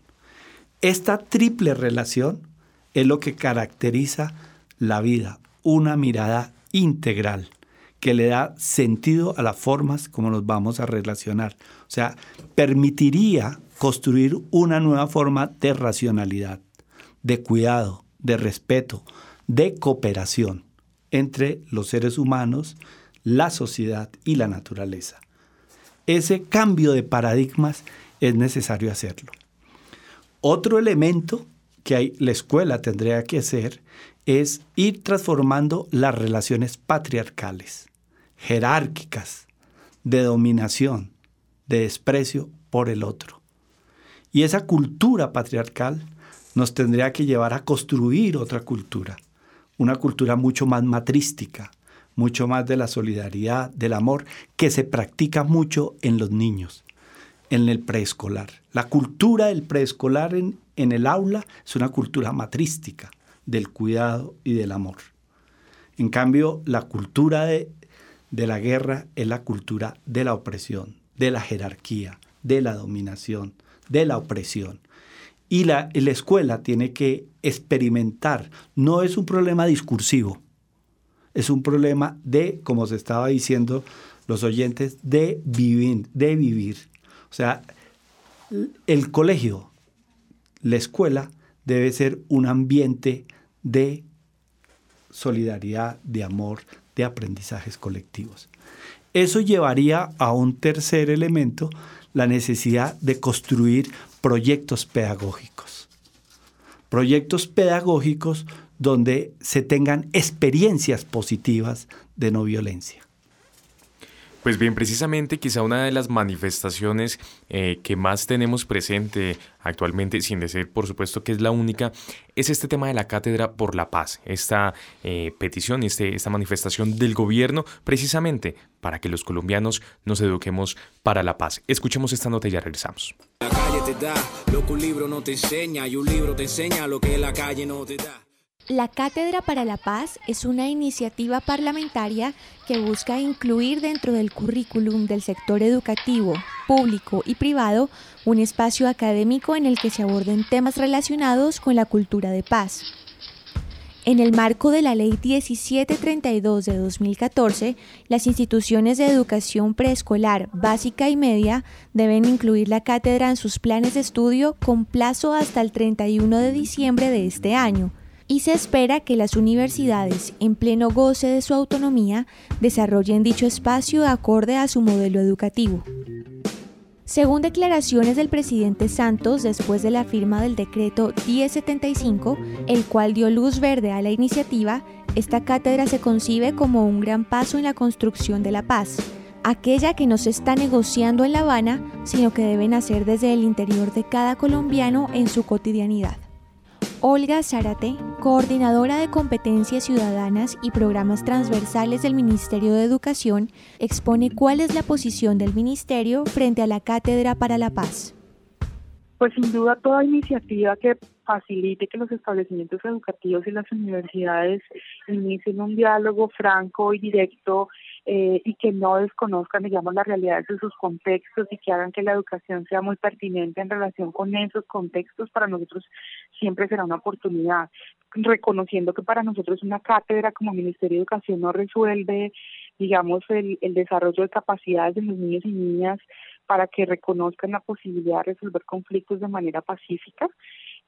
Esta triple relación es lo que caracteriza la vida, una mirada integral que le da sentido a las formas como nos vamos a relacionar. O sea, permitiría construir una nueva forma de racionalidad, de cuidado, de respeto, de cooperación entre los seres humanos, la sociedad y la naturaleza. Ese cambio de paradigmas es necesario hacerlo. Otro elemento que la escuela tendría que hacer es ir transformando las relaciones patriarcales, jerárquicas, de dominación, de desprecio por el otro. Y esa cultura patriarcal nos tendría que llevar a construir otra cultura, una cultura mucho más matrística, mucho más de la solidaridad, del amor, que se practica mucho en los niños, en el preescolar. La cultura del preescolar en, en el aula es una cultura matrística, del cuidado y del amor. En cambio, la cultura de, de la guerra es la cultura de la opresión, de la jerarquía, de la dominación, de la opresión. Y la, la escuela tiene que experimentar, no es un problema discursivo, es un problema de, como se estaba diciendo los oyentes, de vivir, de vivir. O sea, el colegio, la escuela, debe ser un ambiente de solidaridad, de amor, de aprendizajes colectivos. Eso llevaría a un tercer elemento, la necesidad de construir proyectos pedagógicos. Proyectos pedagógicos donde se tengan experiencias positivas de no violencia. Pues bien, precisamente quizá una de las manifestaciones eh, que más tenemos presente actualmente, sin decir por supuesto que es la única, es este tema de la Cátedra por la Paz, esta eh, petición, este, esta manifestación del gobierno precisamente para que los colombianos nos eduquemos para la paz. Escuchemos esta nota y ya regresamos. La calle te da lo que un libro no te enseña y un libro te enseña lo que la calle no te da. La Cátedra para la Paz es una iniciativa parlamentaria que busca incluir dentro del currículum del sector educativo, público y privado un espacio académico en el que se aborden temas relacionados con la cultura de paz. En el marco de la Ley 1732 de 2014, las instituciones de educación preescolar, básica y media deben incluir la cátedra en sus planes de estudio con plazo hasta el 31 de diciembre de este año y se espera que las universidades, en pleno goce de su autonomía, desarrollen dicho espacio acorde a su modelo educativo. Según declaraciones del presidente Santos después de la firma del decreto 1075, el cual dio luz verde a la iniciativa, esta cátedra se concibe como un gran paso en la construcción de la paz, aquella que no se está negociando en La Habana, sino que debe nacer desde el interior de cada colombiano en su cotidianidad. Olga Zárate, coordinadora de competencias ciudadanas y programas transversales del Ministerio de Educación, expone cuál es la posición del Ministerio frente a la Cátedra para la Paz. Pues sin duda toda iniciativa que facilite que los establecimientos educativos y las universidades inicien un diálogo franco y directo eh, y que no desconozcan, digamos, las realidades de sus contextos y que hagan que la educación sea muy pertinente en relación con esos contextos, para nosotros siempre será una oportunidad, reconociendo que para nosotros una cátedra como Ministerio de Educación no resuelve, digamos, el, el desarrollo de capacidades de los niños y niñas para que reconozcan la posibilidad de resolver conflictos de manera pacífica.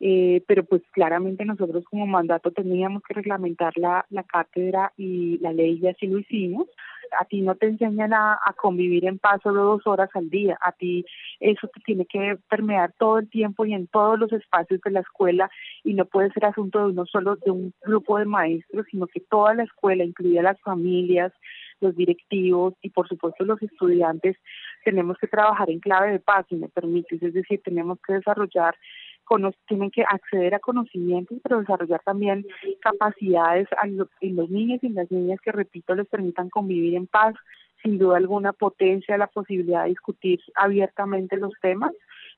Eh, pero pues claramente nosotros como mandato teníamos que reglamentar la, la cátedra y la ley y así lo hicimos. A ti no te enseñan a, a convivir en paz solo dos horas al día, a ti eso te tiene que permear todo el tiempo y en todos los espacios de la escuela. Y no puede ser asunto de uno solo, de un grupo de maestros, sino que toda la escuela, incluida las familias, los directivos y por supuesto los estudiantes, tenemos que trabajar en clave de paz, si me permites, es decir, tenemos que desarrollar tienen que acceder a conocimientos, pero desarrollar también capacidades en los niños y las niñas que, repito, les permitan convivir en paz. Sin duda alguna potencia la posibilidad de discutir abiertamente los temas,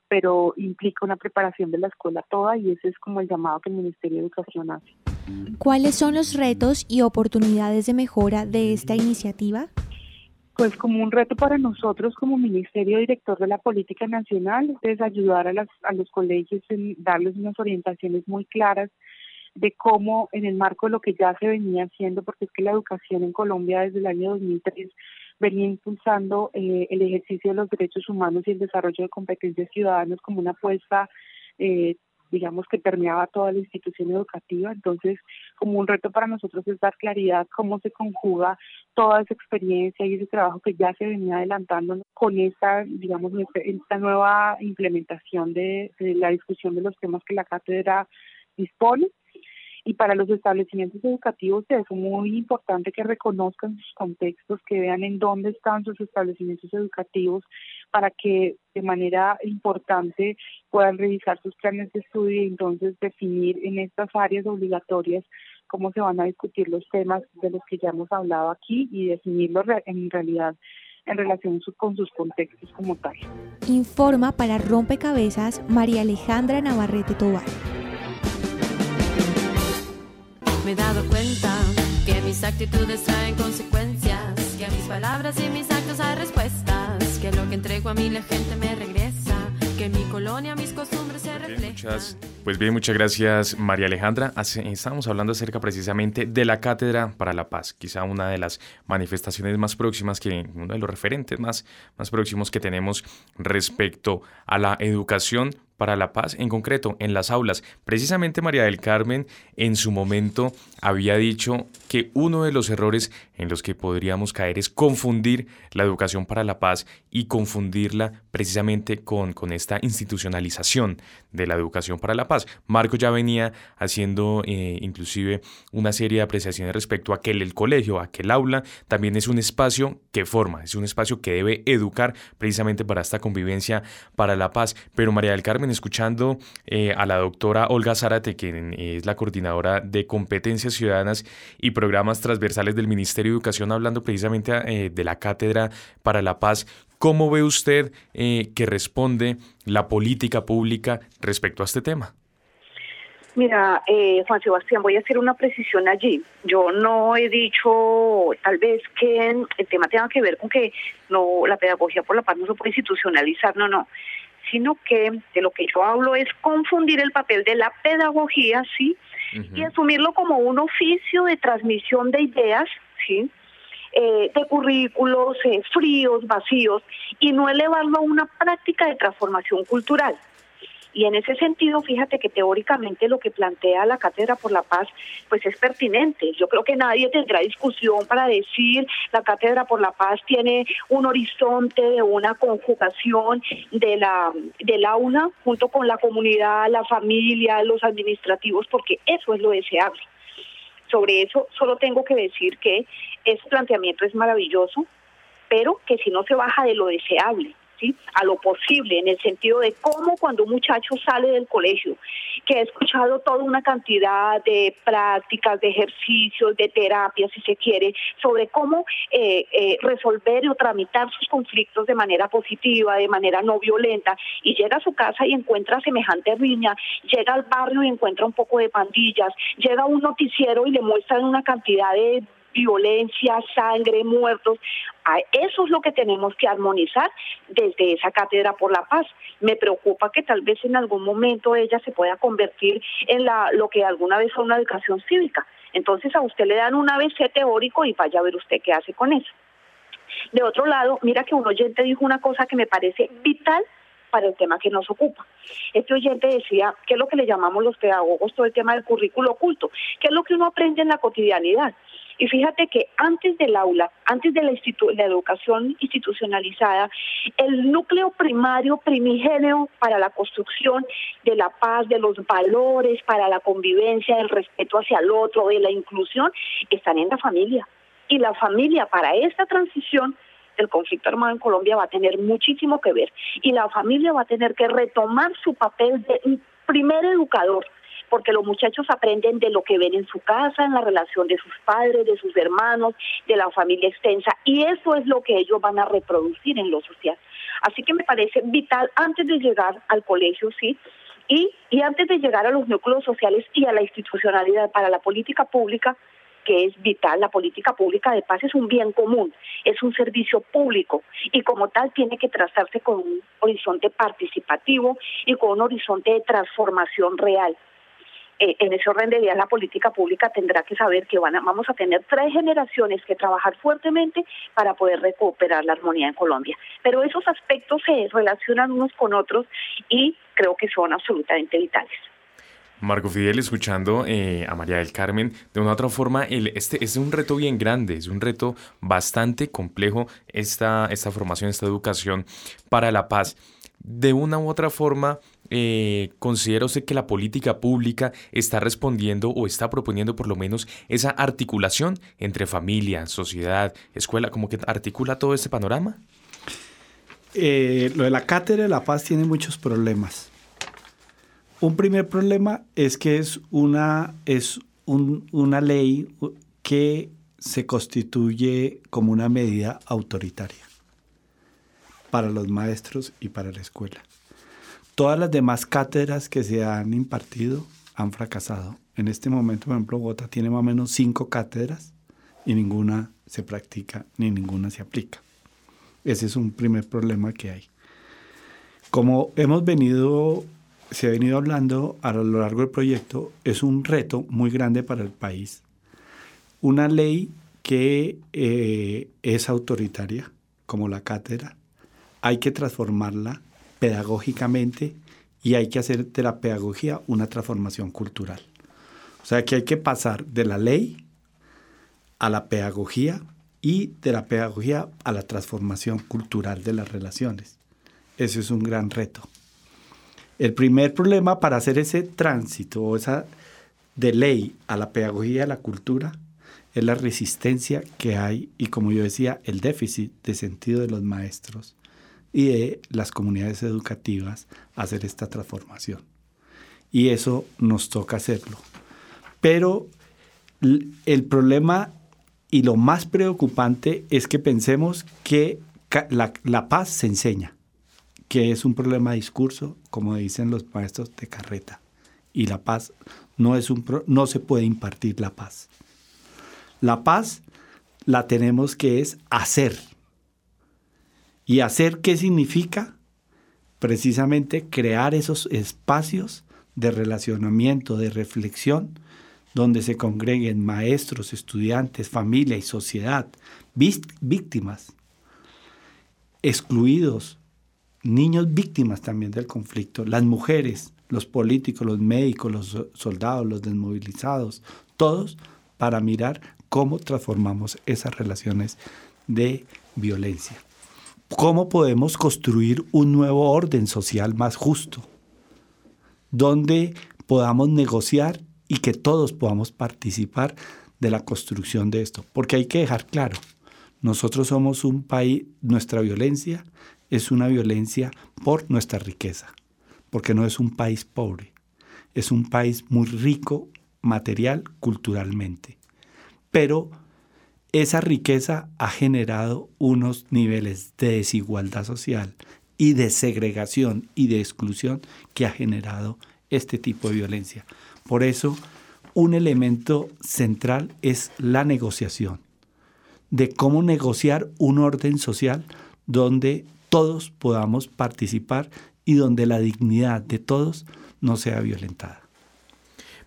pero implica una preparación de la escuela toda y ese es como el llamado que el Ministerio de Educación hace. ¿Cuáles son los retos y oportunidades de mejora de esta iniciativa? Pues como un reto para nosotros como Ministerio Director de la Política Nacional es ayudar a, las, a los colegios en darles unas orientaciones muy claras de cómo en el marco de lo que ya se venía haciendo, porque es que la educación en Colombia desde el año 2003 venía impulsando eh, el ejercicio de los derechos humanos y el desarrollo de competencias ciudadanas como una apuesta eh, digamos que permeaba toda la institución educativa. Entonces, como un reto para nosotros es dar claridad cómo se conjuga toda esa experiencia y ese trabajo que ya se venía adelantando con esta, digamos, esta nueva implementación de, de la discusión de los temas que la cátedra dispone y para los establecimientos educativos es muy importante que reconozcan sus contextos, que vean en dónde están sus establecimientos educativos para que de manera importante puedan revisar sus planes de estudio y entonces definir en estas áreas obligatorias cómo se van a discutir los temas de los que ya hemos hablado aquí y definirlos en realidad en relación con sus contextos como tal. Informa para Rompecabezas María Alejandra Navarrete Tobar. Me he dado cuenta que mis actitudes traen consecuencias, que a mis palabras y mis actos hay respuestas, que lo que entrego a mí la gente me regresa, que mi colonia mis costumbres se reflejan. Pues bien, muchas gracias María Alejandra. Estamos hablando acerca precisamente de la Cátedra para la Paz, quizá una de las manifestaciones más próximas, que uno de los referentes más, más próximos que tenemos respecto a la educación para la paz, en concreto en las aulas. Precisamente María del Carmen en su momento había dicho que uno de los errores en los que podríamos caer es confundir la educación para la paz y confundirla precisamente con, con esta institucionalización de la educación para la paz. Marco ya venía haciendo eh, inclusive una serie de apreciaciones respecto a que el colegio, a que aula también es un espacio que forma, es un espacio que debe educar precisamente para esta convivencia para la paz. Pero María del Carmen escuchando eh, a la doctora Olga Zárate, quien es la coordinadora de competencias ciudadanas y programas transversales del Ministerio de Educación, hablando precisamente eh, de la Cátedra para la Paz. ¿Cómo ve usted eh, que responde la política pública respecto a este tema? Mira, eh, Juan Sebastián, voy a hacer una precisión allí. Yo no he dicho, tal vez, que el tema tenga que ver con que no la pedagogía por la paz no se puede institucionalizar, no, no sino que de lo que yo hablo es confundir el papel de la pedagogía, ¿sí? Y asumirlo como un oficio de transmisión de ideas, ¿sí? Eh, de currículos eh, fríos, vacíos, y no elevarlo a una práctica de transformación cultural. Y en ese sentido, fíjate que teóricamente lo que plantea la Cátedra por la Paz, pues es pertinente. Yo creo que nadie tendrá discusión para decir la Cátedra por la Paz tiene un horizonte de una conjugación de la del aula junto con la comunidad, la familia, los administrativos, porque eso es lo deseable. Sobre eso solo tengo que decir que ese planteamiento es maravilloso, pero que si no se baja de lo deseable, a lo posible, en el sentido de cómo cuando un muchacho sale del colegio, que ha escuchado toda una cantidad de prácticas, de ejercicios, de terapias, si se quiere, sobre cómo eh, eh, resolver o tramitar sus conflictos de manera positiva, de manera no violenta, y llega a su casa y encuentra semejante riña, llega al barrio y encuentra un poco de pandillas, llega a un noticiero y le muestran una cantidad de violencia, sangre, muertos. Eso es lo que tenemos que armonizar desde esa cátedra por la paz. Me preocupa que tal vez en algún momento ella se pueda convertir en la, lo que alguna vez fue una educación cívica. Entonces a usted le dan un ABC teórico y vaya a ver usted qué hace con eso. De otro lado, mira que un oyente dijo una cosa que me parece vital para el tema que nos ocupa. Este oyente decía, ¿qué es lo que le llamamos los pedagogos todo el tema del currículo oculto? ¿Qué es lo que uno aprende en la cotidianidad? Y fíjate que antes del aula, antes de la, educación institucionalizada, el núcleo primario, primigenio para la construcción de la paz, de los valores, para la convivencia, del respeto hacia el otro, de la inclusión, están en la familia. Y la familia para esta transición el conflicto armado en Colombia va a tener muchísimo que ver y la familia va a tener que retomar su papel de primer educador, porque los muchachos aprenden de lo que ven en su casa, en la relación de sus padres, de sus hermanos, de la familia extensa, y eso es lo que ellos van a reproducir en lo social. Así que me parece vital antes de llegar al colegio, sí, y, y antes de llegar a los núcleos sociales y a la institucionalidad para la política pública, que es vital. La política pública de paz es un bien común, es un servicio público y como tal tiene que trazarse con un horizonte participativo y con un horizonte de transformación real. Eh, en ese orden de ideas la política pública tendrá que saber que van vamos a tener tres generaciones que trabajar fuertemente para poder recuperar la armonía en Colombia. Pero esos aspectos se relacionan unos con otros y creo que son absolutamente vitales. Marco Fidel, escuchando eh, a María del Carmen, de una u otra forma, el, este es un reto bien grande, es un reto bastante complejo esta, esta formación, esta educación para la paz. De una u otra forma, eh, ¿considera usted que la política pública está respondiendo o está proponiendo por lo menos esa articulación entre familia, sociedad, escuela, como que articula todo este panorama? Eh, lo de la cátedra de la paz tiene muchos problemas. Un primer problema es que es una, es una ley que se constituye como una medida autoritaria para los maestros y para la escuela. Todas las demás cátedras que se han impartido han fracasado. En este momento, por ejemplo, Bogotá tiene más o menos cinco cátedras y ninguna se practica ni ninguna se aplica. Ese es un primer problema que hay. Como hemos venido, se ha venido hablando a lo largo del proyecto, es un reto muy grande para el país. Una ley que eh, es autoritaria, como la cátedra, hay que transformarla pedagógicamente y hay que hacer de la pedagogía una transformación cultural. O sea que hay que pasar de la ley a la pedagogía y de la pedagogía a la transformación cultural de las relaciones. Ese es un gran reto. El primer problema para hacer ese tránsito o esa de ley a la pedagogía y a la cultura es la resistencia que hay y como yo decía, el déficit de sentido de los maestros y de las comunidades educativas hacer esta transformación. Y eso nos toca hacerlo. Pero el problema y lo más preocupante es que pensemos que la, paz se enseña, que es un problema de discurso, como dicen los maestros de carreta. Y la paz no, es un no se puede impartir la paz. La paz la tenemos que es hacer ¿Y hacer qué significa? Precisamente crear esos espacios de relacionamiento, de reflexión, donde se congreguen maestros, estudiantes, familia y sociedad, víctimas, excluidos, niños víctimas también del conflicto, las mujeres, los políticos, los médicos, los soldados, los desmovilizados, todos para mirar cómo transformamos esas relaciones de violencia cómo podemos construir un nuevo orden social más justo, donde podamos negociar y que todos podamos participar de la construcción de esto. Porque hay que dejar claro, nosotros somos un país, nuestra violencia es una violencia por nuestra riqueza, porque no es un país pobre, es un país muy rico material, culturalmente. Pero esa riqueza ha generado unos niveles de desigualdad social y de segregación y de exclusión que ha generado este tipo de violencia. Por eso, un elemento central es la negociación, de cómo negociar un orden social donde todos podamos participar y donde la dignidad de todos no sea violentada.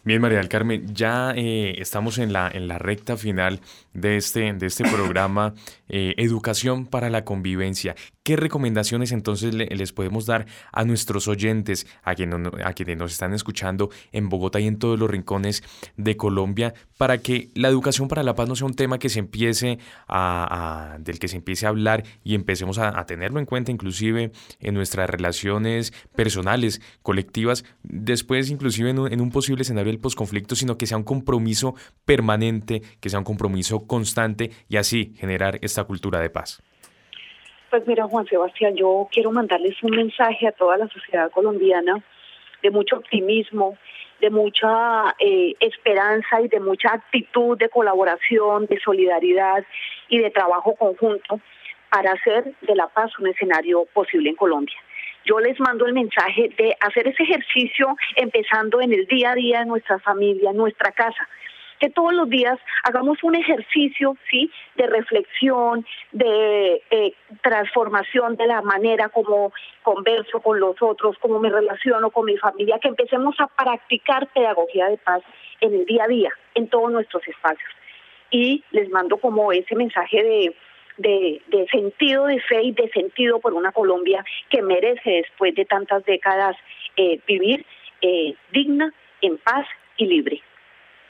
Bien, María del Carmen, ya eh, estamos en la, en la recta final de este, de este programa eh, Educación para la Convivencia. ¿Qué recomendaciones entonces les podemos dar a nuestros oyentes, a quienes, a quienes nos están escuchando en Bogotá y en todos los rincones de Colombia, para que la educación para la paz no sea un tema que se empiece a, del que se empiece a hablar y empecemos a, tenerlo en cuenta inclusive en nuestras relaciones personales, colectivas, después inclusive en un posible escenario del posconflicto, sino que sea un compromiso permanente, que sea un compromiso constante y así generar esta cultura de paz? Pues mira, Juan Sebastián, yo quiero mandarles un mensaje a toda la sociedad colombiana de mucho optimismo, de mucha eh, esperanza y de mucha actitud de colaboración, de solidaridad y de trabajo conjunto para hacer de la paz un escenario posible en Colombia. Yo les mando el mensaje de hacer ese ejercicio empezando en el día a día en nuestra familia, en nuestra casa, que todos los días hagamos un ejercicio, ¿sí? De reflexión, de transformación de la manera como converso con los otros, cómo me relaciono con mi familia, que empecemos a practicar pedagogía de paz en el día a día, en todos nuestros espacios. Y les mando como ese mensaje de, de, sentido de fe y de sentido por una Colombia que merece después de tantas décadas eh, vivir eh, digna, en paz y libre.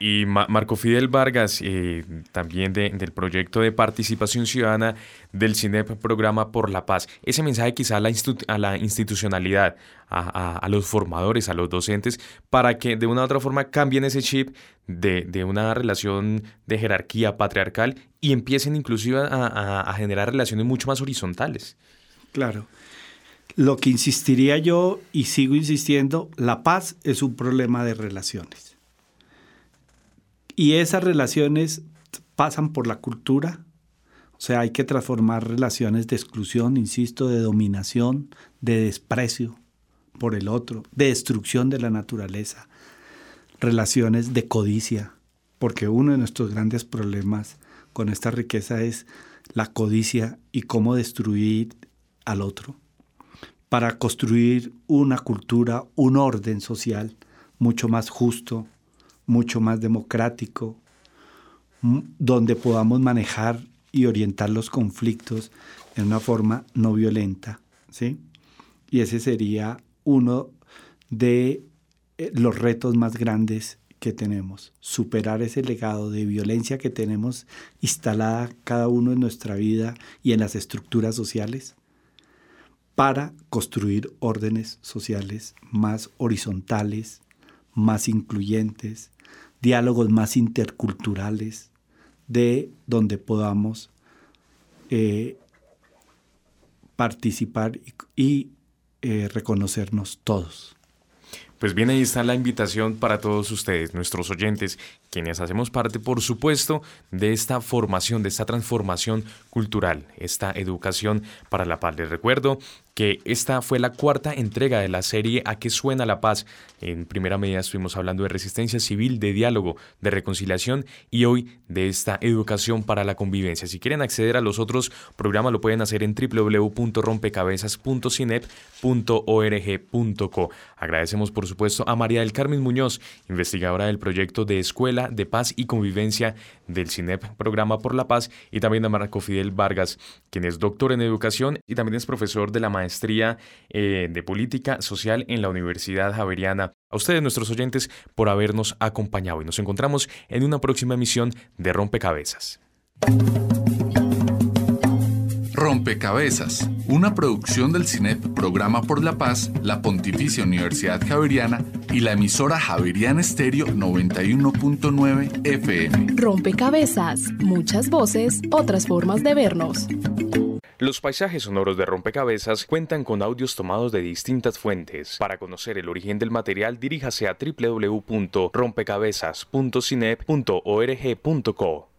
Y Marco Fidel Vargas, eh, también del proyecto de participación ciudadana del CINEP Programa por la Paz. Ese mensaje quizá a la, a la institucionalidad, a, los formadores, a los docentes, para que de una u otra forma cambien ese chip de, una relación de jerarquía patriarcal y empiecen inclusive a generar relaciones mucho más horizontales. Claro. Lo que insistiría yo y sigo insistiendo, la paz es un problema de relaciones y esas relaciones pasan por la cultura, o sea, hay que transformar relaciones de exclusión, insisto, de dominación, de desprecio por el otro, de destrucción de la naturaleza, relaciones de codicia, porque uno de nuestros grandes problemas con esta riqueza es la codicia y cómo destruir al otro. Para construir una cultura, un orden social mucho más justo, mucho más democrático, donde podamos manejar y orientar los conflictos en una forma no violenta, ¿sí? Y ese sería uno de eh, los retos más grandes que tenemos, superar ese legado de violencia que tenemos instalada cada uno en nuestra vida y en las estructuras sociales para construir órdenes sociales más horizontales, más incluyentes, diálogos más interculturales, de donde podamos eh, participar y, eh, reconocernos todos. Pues bien, ahí está la invitación para todos ustedes, nuestros oyentes, quienes hacemos parte, por supuesto, de esta formación, de esta transformación cultural, esta educación para la paz. Les recuerdo que esta fue la cuarta entrega de la serie A qué suena la paz. En primera medida estuvimos hablando de resistencia civil, de diálogo, de reconciliación y hoy de esta educación para la convivencia. Si quieren acceder a los otros programas lo pueden hacer en www.rompecabezas.cinep.org.co. Agradecemos por supuesto a María del Carmen Muñoz, investigadora del proyecto de De Paz y Convivencia del CINEP Programa por la Paz y también a Marco Fidel Vargas, quien es doctor en educación y también es profesor de la maestría eh, de política social en la Universidad Javeriana. A ustedes, nuestros oyentes, por habernos acompañado y nos encontramos en una próxima emisión de Rompecabezas. Rompecabezas, una producción del CINEP Programa por la Paz, la Pontificia Universidad Javeriana y la emisora Javeriana Estéreo 91.9 FM. Rompecabezas, muchas voces, otras formas de vernos. Los paisajes sonoros de Rompecabezas cuentan con audios tomados de distintas fuentes. Para conocer el origen del material, diríjase a www.rompecabezas.cinep.org.co.